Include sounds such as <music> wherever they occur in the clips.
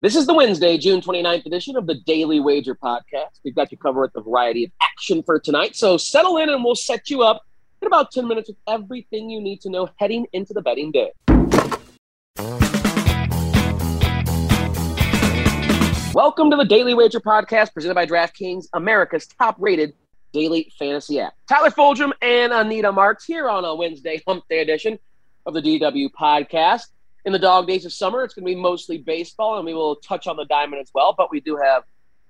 This is the Wednesday, June 29th edition of the Daily Wager Podcast. We've got you covered with a variety of action for tonight. So settle in and we'll set you up in about 10 minutes with everything you need to know heading into the betting day. Welcome to the Daily Wager Podcast presented by DraftKings, America's top rated daily fantasy app. Tyler Fulghum and Anita Marks here on a Wednesday hump day edition of the DW Podcast in the dog days of summer, it's going to be mostly baseball, and we will touch on the diamond as well. But we do have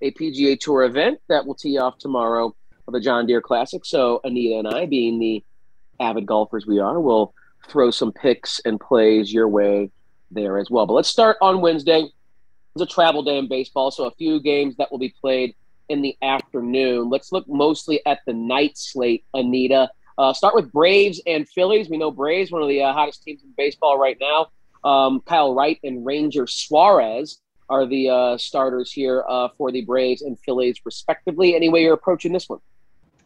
a PGA Tour event that will tee off tomorrow for the John Deere Classic. So Anita and I, being the avid golfers we are, will throw some picks and plays your way there as well. But let's start on Wednesday. It's a travel day in baseball, so a few games that will be played in the afternoon. Let's look mostly at the night slate, Anita. Uh, start with Braves and Phillies. We know Braves, one of the uh, hottest teams in baseball right now. Um, Kyle Wright and Ranger Suarez are the uh, starters here uh, for the Braves and Phillies, respectively. Any way you're approaching this one?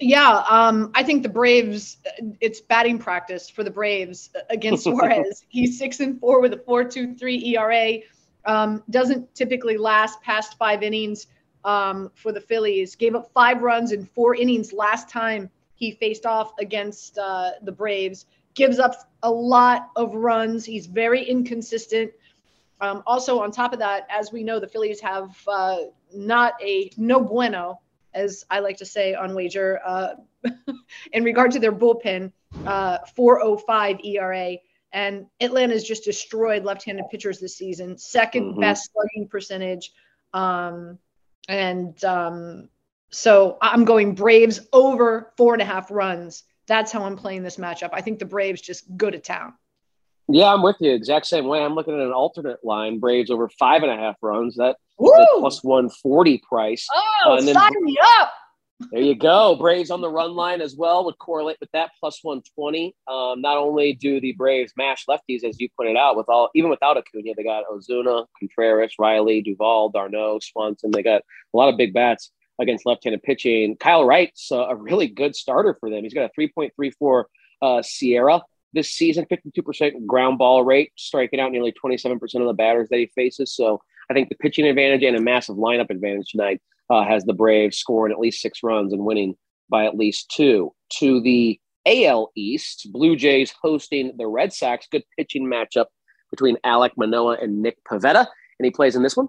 Yeah, um, I think the Braves. It's batting practice for the Braves against <laughs> Suarez. He's six and four with a four two three ERA. Um, doesn't typically last past five innings um, for the Phillies. Gave up five runs in four innings last time he faced off against uh, the Braves gives up a lot of runs. He's very inconsistent. Um, also, on top of that, as we know, the Phillies have uh, not a no bueno, as I like to say on wager, uh, <laughs> in regard to their bullpen, uh, 405 ERA. And Atlanta's just destroyed left handed pitchers this season, 2nd mm-hmm. best slugging percentage. Um, and um, so I'm going Braves over four and a half runs that's how I'm playing this matchup. I think the Braves just go to town. Yeah, I'm with you. Exact same way. I'm looking at an alternate line: Braves over five and a half runs. That plus one forty price. Oh, uh, and then, sign me up. There you go. Braves on the run line as well would correlate with that plus one twenty. Um, not only do the Braves mash lefties, as you pointed out, with all even without Acuna, they got Ozuna, Contreras, Riley, Duvall, d'Arnaud, Swanson. They got a lot of big bats against left-handed pitching. Kyle Wright's a really good starter for them. He's got a 3.34 uh, SIERA this season, 52% ground ball rate, striking out nearly 27% of the batters that he faces. So I think the pitching advantage and a massive lineup advantage tonight uh, has the Braves scoring at least six runs and winning by at least two. To the AL East, Blue Jays hosting the Red Sox. Good pitching matchup between Alec Manoah and Nick Pivetta. And he plays in this one?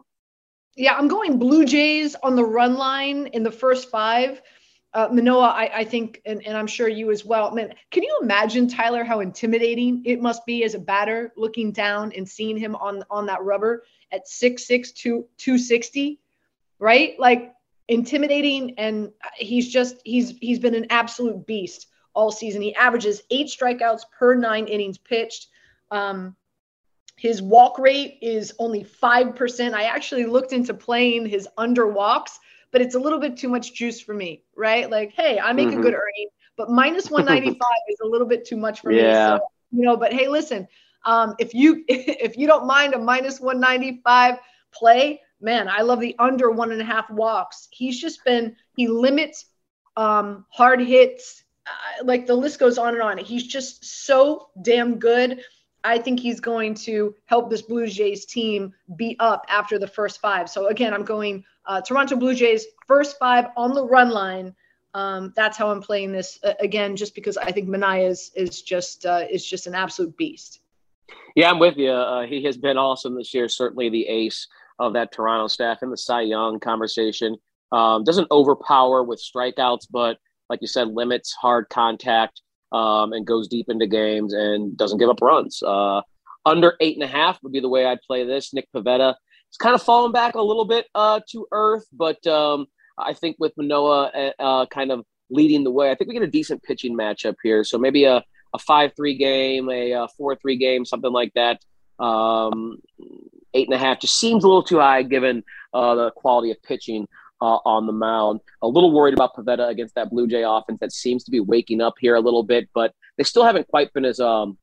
Yeah, I'm going Blue Jays on the run line in the first five. Uh, Manoah, I, I think, and, and I'm sure you as well. Man, can you imagine, Tyler, how intimidating it must be as a batter looking down and seeing him on on that rubber at 6'6", 260, right? Like intimidating, and he's just he's he's been an absolute beast all season. He averages eight strikeouts per nine innings pitched. Um, his walk rate is only 5%. I actually looked into playing his under walks, but it's a little bit too much juice for me, right? Like, hey, I make mm-hmm. a good earning, but minus <laughs> 195 is a little bit too much for yeah. me. So, you know, but hey, listen, um, if you <laughs> if you don't mind a minus 195 play, man, I love the under one and a half walks. He's just been he limits um, hard hits, uh, like the list goes on and on. He's just so damn good. I think he's going to help this Blue Jays team be up after the first five. So again, I'm going uh, Toronto Blue Jays first five on the run line. Um, that's how I'm playing this uh, again, just because I think Manoah is, is just uh, is just an absolute beast. Yeah, I'm with you. Uh, he has been awesome this year. Certainly the ace of that Toronto staff in the Cy Young conversation. Um, doesn't overpower with strikeouts, but like you said, limits hard contact um, and goes deep into games and doesn't give up runs. Uh, under eight and a half would be the way I'd play this. Nick Pivetta is kind of falling back a little bit uh, to earth, but um, I think with Manoah uh, uh kind of leading the way, I think we get a decent pitching matchup here. So maybe a, a 5 3 game, a, a 4 3 game, something like that. Um, eight and a half just seems a little too high given uh, the quality of pitching uh, on the mound. A little worried about Pivetta against that Blue Jay offense that seems to be waking up here a little bit, but they still haven't quite been as um,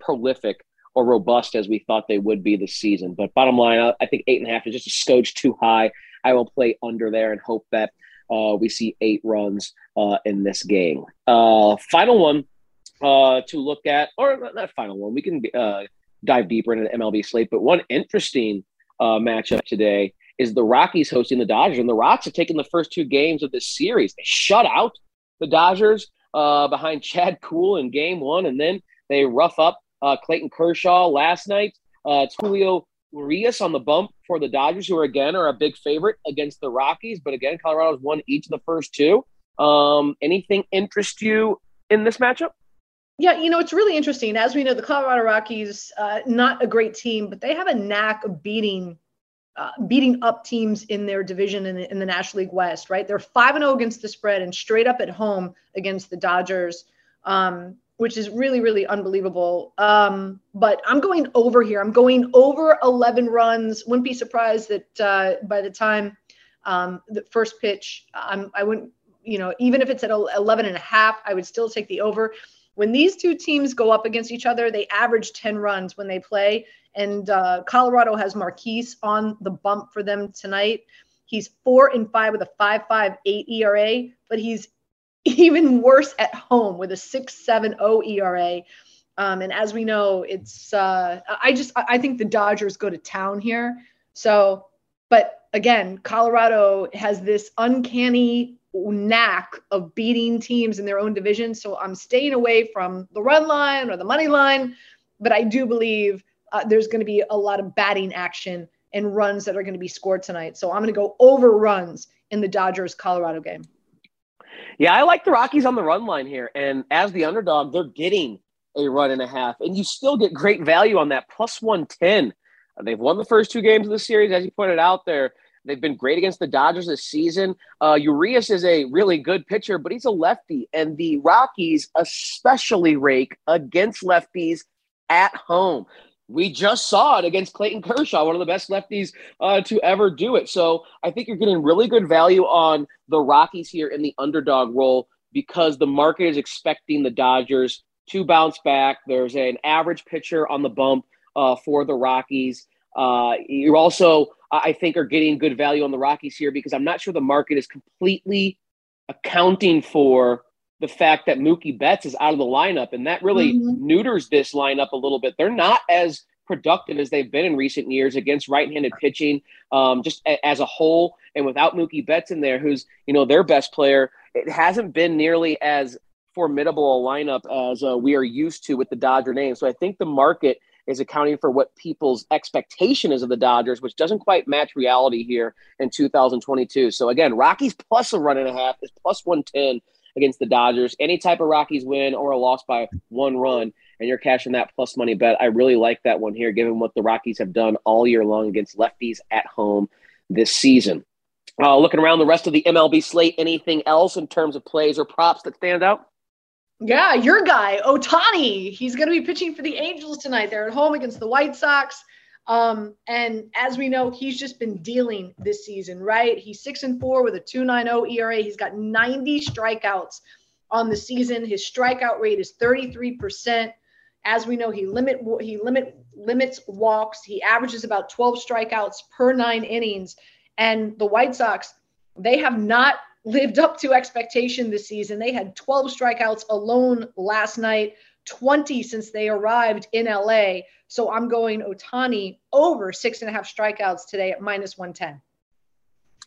prolific or robust as we thought they would be this season. But bottom line, I think eight and a half is just a scotch too high. I will play under there and hope that uh, we see eight runs uh, in this game. Uh, final one uh, to look at, or not final one. We can uh, dive deeper into the MLB slate, but one interesting uh, matchup today is the Rockies hosting the Dodgers, and the Rocks have taken the first two games of this series. They shut out the Dodgers uh, behind Chad Kuhl in Game One, and then they rough up uh, Clayton Kershaw last night. Uh, Julio Urias on the bump for the Dodgers, who are again are a big favorite against the Rockies. But again, Colorado's won each of the first two. Um, anything interest you in this matchup? Yeah, you know, it's really interesting. As we know, the Colorado Rockies, uh, not a great team, but they have a knack of beating uh, beating up teams in their division in the, in the National League West, right? They're 5 and 0 against the spread and straight up at home against the Dodgers, um, which is really, really unbelievable. Um, but I'm going over here. I'm going over 11 runs. Wouldn't be surprised that uh, by the time um, the first pitch, I'm, I wouldn't, you know, even if it's at 11 and a half, I would still take the over when these two teams go up against each other, they average 10 runs when they play. And uh, Colorado has Márquez on the bump for them tonight. He's four and five with a 5.58 ERA, but he's <laughs> even worse at home with a 6.70 ERA. Um, and as we know, it's uh, I just I think the Dodgers go to town here. So, but again, Colorado has this uncanny knack of beating teams in their own division. So I'm staying away from the run line or the money line. But I do believe uh, there's going to be a lot of batting action and runs that are going to be scored tonight. So I'm going to go over runs in the Dodgers Colorado game. Yeah, I like the Rockies on the run line here. And as the underdog, they're getting a run and a half. And you still get great value on that plus 110. Uh, they've won the first two games of the series, as you pointed out there. They've been great against the Dodgers this season. Uh, Urias is a really good pitcher, but he's a lefty, and the Rockies especially rake against lefties at home. We just saw it against Clayton Kershaw, one of the best lefties uh, to ever do it. So I think you're getting really good value on the Rockies here in the underdog role because the market is expecting the Dodgers to bounce back. There's an average pitcher on the bump uh, for the Rockies. Uh, you're also I think, are getting good value on the Rockies here because I'm not sure the market is completely accounting for the fact that Mookie Betts is out of the lineup. And that really mm-hmm. neuters this lineup a little bit. They're not as productive as they've been in recent years against right-handed pitching, um, just a, as a whole. And without Mookie Betts in there, who's you know their best player, it hasn't been nearly as formidable a lineup as uh, we are used to with the Dodger name. So I think the market is accounting for what people's expectation is of the Dodgers, which doesn't quite match reality here in 2022. So again, Rockies plus a run and a half is plus 110 against the Dodgers. Any type of Rockies win or a loss by one run, and you're cashing that plus money bet. I really like that one here, given what the Rockies have done all year long against lefties at home this season. Uh, looking around the rest of the MLB slate, anything else in terms of plays or props that stand out? Yeah, your guy, Ohtani, He's going to be pitching for the Angels tonight. They're at home against the White Sox. Um, and as we know, he's just been dealing this season, right? He's six and four with a 2.90 ERA. He's got 90 strikeouts on the season. His strikeout rate is 33%. As we know, he limit he limit limits walks. He averages about 12 strikeouts per nine innings. And the White Sox, they have not lived up to expectation this season. They had 12 strikeouts alone last night, 20 since they arrived in LA. So I'm going Ohtani over six and a half strikeouts today at minus 110.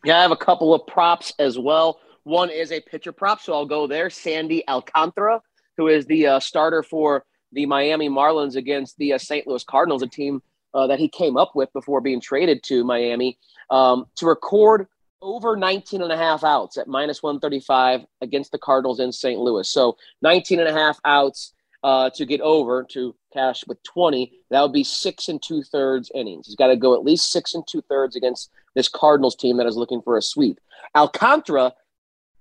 Yeah, I have a couple of props as well. One is a pitcher prop, so I'll go there. Sandy Alcantara, who is the uh, starter for the Miami Marlins against the uh, St. Louis Cardinals, a team uh, that he came up with before being traded to Miami, um, to record over 19 and a half outs at minus 135 against the Cardinals in St. Louis. So 19 and a half outs uh, to get over to cash with 20. That would be six and two thirds innings. He's got to go at least six and two thirds against this Cardinals team that is looking for a sweep. Alcantara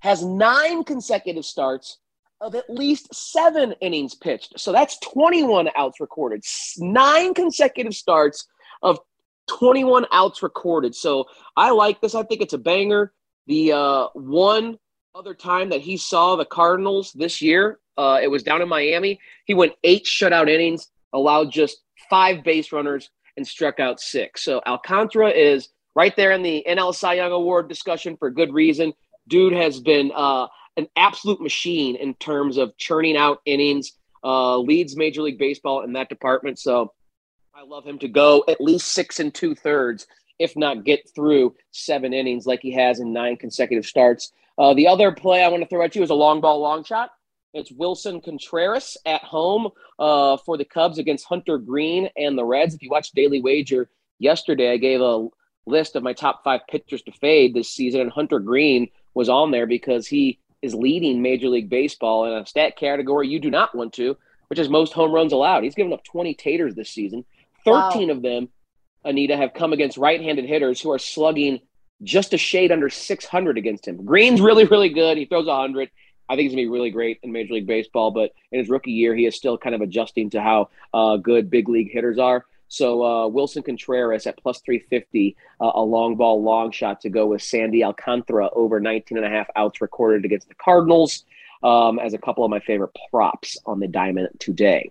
has nine consecutive starts of at least seven innings pitched. So that's 21 outs recorded, nine consecutive starts of 21 outs recorded. So I like this. I think it's a banger. The uh, one other time that he saw the Cardinals this year, uh, it was down in Miami. He went eight shutout innings, allowed just five base runners, and struck out six. So Alcantara is right there in the NL Cy Young Award discussion for good reason. Dude has been uh, an absolute machine in terms of churning out innings, uh, leads Major League Baseball in that department. So I love him to go at least six and two thirds, if not get through seven innings like he has in nine consecutive starts. Uh, the other play I want to throw at you is a long ball, long shot. It's Willson Contreras at home uh, for the Cubs against Hunter Greene and the Reds. If you watched Daily Wager yesterday, I gave a list of my top five pitchers to fade this season, and Hunter Greene was on there because he is leading Major League Baseball in a stat category you do not want to, which is most home runs allowed. He's given up 20 taters this season. 13 wow. of them, Anita, have come against right handed hitters who are slugging just a shade under 600 against him. Greene's really, really good. He throws 100. I think he's going to be really great in Major League Baseball, but in his rookie year, he is still kind of adjusting to how uh, good big league hitters are. So uh, Willson Contreras at plus 350, uh, a long ball, long shot to go with Sandy Alcantara over 19 and a half outs recorded against the Cardinals um, as a couple of my favorite props on the diamond today.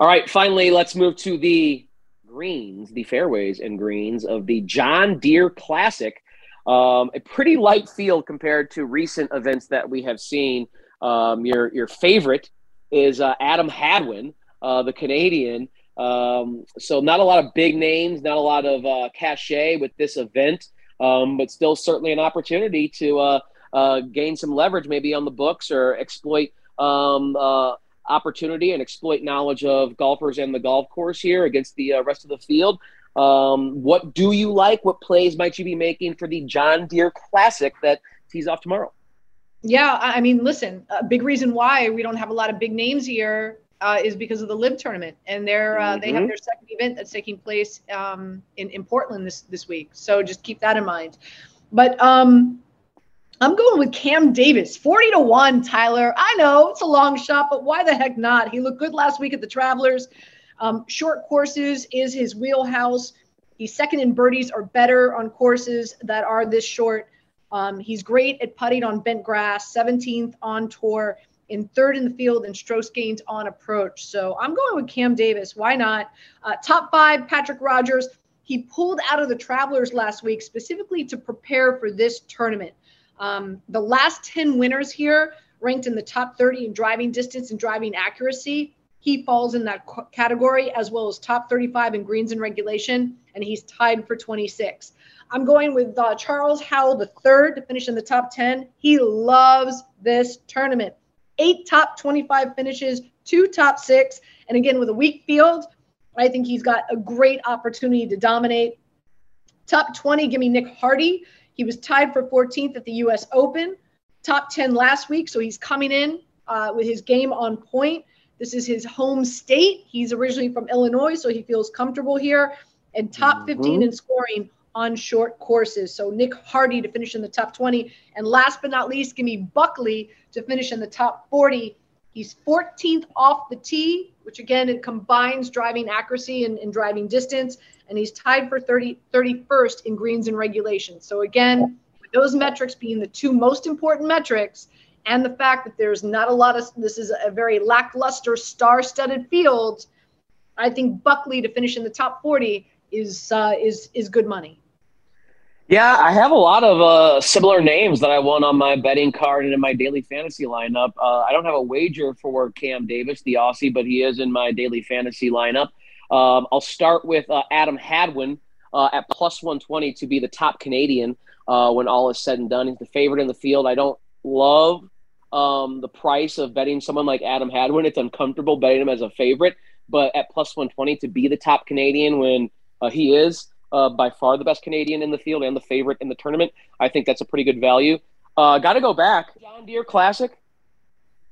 All right, finally, let's move to the greens, the fairways and greens of the John Deere Classic. Um, a pretty light field compared to recent events that we have seen. Um, your your favorite is uh, Adam Hadwin, uh, the Canadian. Um, so not a lot of big names, not a lot of uh, cachet with this event, um, but still certainly an opportunity to uh, uh, gain some leverage, maybe on the books or exploit um, uh, opportunity and exploit knowledge of golfers and the golf course here against the uh, rest of the field. Um, what do you like? What plays might you be making for the John Deere Classic that tees off tomorrow? Yeah, I mean, listen, a big reason why we don't have a lot of big names here uh, is because of the LIV tournament, and they're uh, mm-hmm. they have mm-hmm. their second event that's taking place um, in in Portland this this week. So just keep that in mind. But um, I'm going with Cam Davis, 40 to 1, Tyler. I know it's a long shot, but why the heck not? He looked good last week at the Travelers. Um, short courses is his wheelhouse. He's second in birdies or better on courses that are this short. Um, he's great at putting on bent grass, 17th on tour, in third in the field, and strokes gained on approach. So I'm going with Cam Davis. Why not? Uh, top five, Patrick Rodgers. He pulled out of the Travelers last week specifically to prepare for this tournament. Um, the last 10 winners here ranked in the top 30 in driving distance and driving accuracy. He falls in that category as well as top 35 in greens and regulation, and he's tied for 26. I'm going with uh, Charles Howell third to finish in the top 10. He loves this tournament. Eight top 25 finishes, two top six, and again with a weak field, I think he's got a great opportunity to dominate. Top 20, give me Nick Hardy. He was tied for 14th at the U.S. Open, top 10 last week. So he's coming in uh, with his game on point. This is his home state. He's originally from Illinois, so he feels comfortable here. And top mm-hmm. 15 in scoring on short courses. So Nick Hardy to finish in the top 20. And last but not least, give me Buckley to finish in the top 40. He's 14th off the tee, which again, it combines driving accuracy and, and driving distance and he's tied for 30, 31st in greens and regulation. So again, those metrics being the two most important metrics, and the fact that there's not a lot of this is a very lackluster star-studded field, I think Buckley to finish in the top 40 is uh, is is good money. Yeah, I have a lot of uh, similar names that I won on my betting card and in my daily fantasy lineup. Uh, I don't have a wager for Cam Davis, the Aussie, but he is in my daily fantasy lineup. Um, I'll start with uh, Adam Hadwin uh, at plus 120 to be the top Canadian uh, when all is said and done. He's the favorite in the field. I don't love um, the price of betting someone like Adam Hadwin. It's uncomfortable betting him as a favorite, but at plus 120 to be the top Canadian when uh, he is uh, by far the best Canadian in the field and the favorite in the tournament, I think that's a pretty good value. Uh, got to go back. John Deere Classic.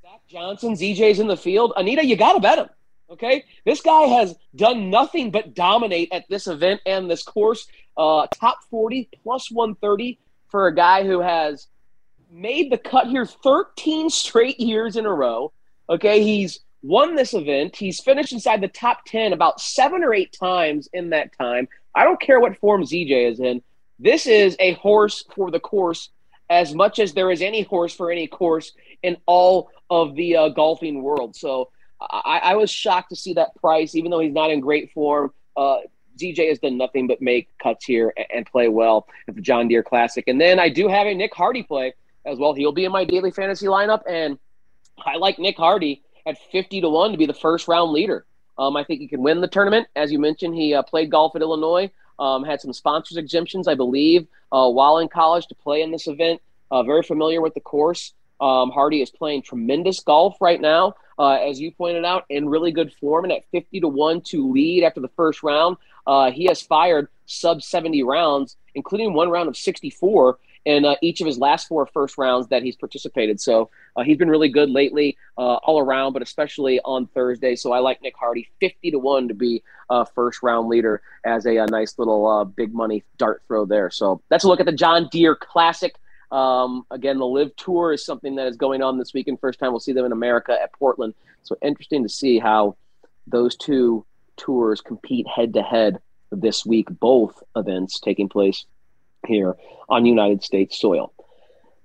Zach Johnson, ZJ's in the field. Anita, you got to bet him. Okay, this guy has done nothing but dominate at this event and this course. Uh, top 40 plus 130 for a guy who has made the cut here 13 straight years in a row. Okay, he's won this event. He's finished inside the top 10 about seven or eight times in that time. I don't care what form ZJ is in. This is a horse for the course as much as there is any horse for any course in all of the uh, golfing world. So I, I, was shocked to see that price, even though he's not in great form. Uh, ZJ has done nothing but make cuts here and, and, play well at the John Deere Classic. And then I do have a Nick Hardy play as well. He'll be in my daily fantasy lineup, and I like Nick Hardy at 50 to 1 to be the first round leader Um, I think he can win the tournament. As you mentioned, he uh, played golf at Illinois, um, had some sponsors exemptions, I believe, uh, while in college to play in this event. Uh, very familiar with the course. Um, Hardy is playing tremendous golf right now, uh, as you pointed out, in really good form and at 50 to 1 to lead after the first round. Uh, he has fired sub 70 rounds, including one round of 64 in uh, each of his last four first rounds that he's participated. So uh, he's been really good lately, uh, all around, but especially on Thursday. So I like Nick Hardy 50 to 1 to be a first round leader as a, a nice little uh, big money dart throw there. So that's a look at the John Deere Classic. Um, again, the LIV Tour is something that is going on this weekend. First time we'll see them in America at Portland. So interesting to see how those two tours compete head to head this week. Both events taking place here on United States soil.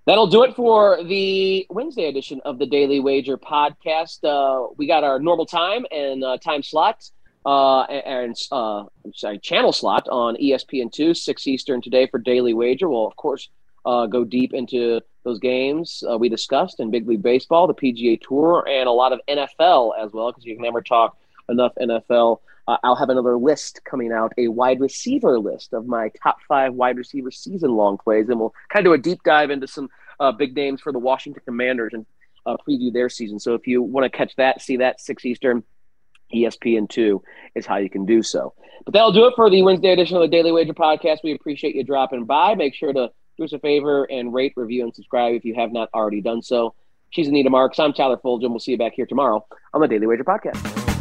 That'll do it for the Wednesday edition of the Daily Wager podcast. Uh, we got our normal time and uh, time slot uh, and uh, sorry, channel slot on ESPN2, 6 Eastern today for Daily Wager. We'll, of course, uh, go deep into those games uh, we discussed in Big League Baseball, the PGA Tour, and a lot of NFL as well, because you can never talk enough NFL. Uh, I'll have another list coming out, a wide receiver list of my top five wide receiver season long plays, and we'll kind of do a deep dive into some uh, big names for the Washington Commanders and uh, preview their season. So if you want to catch that, see that six Eastern. ESPN2 is how you can do so. But that'll do it for the Wednesday edition of the Daily Wager podcast. We appreciate you dropping by. Make sure to do us a favor and rate, review, and subscribe if you have not already done so. She's Anita Marks. I'm Tyler Fulghum. We'll see you back here tomorrow on the Daily Wager Podcast.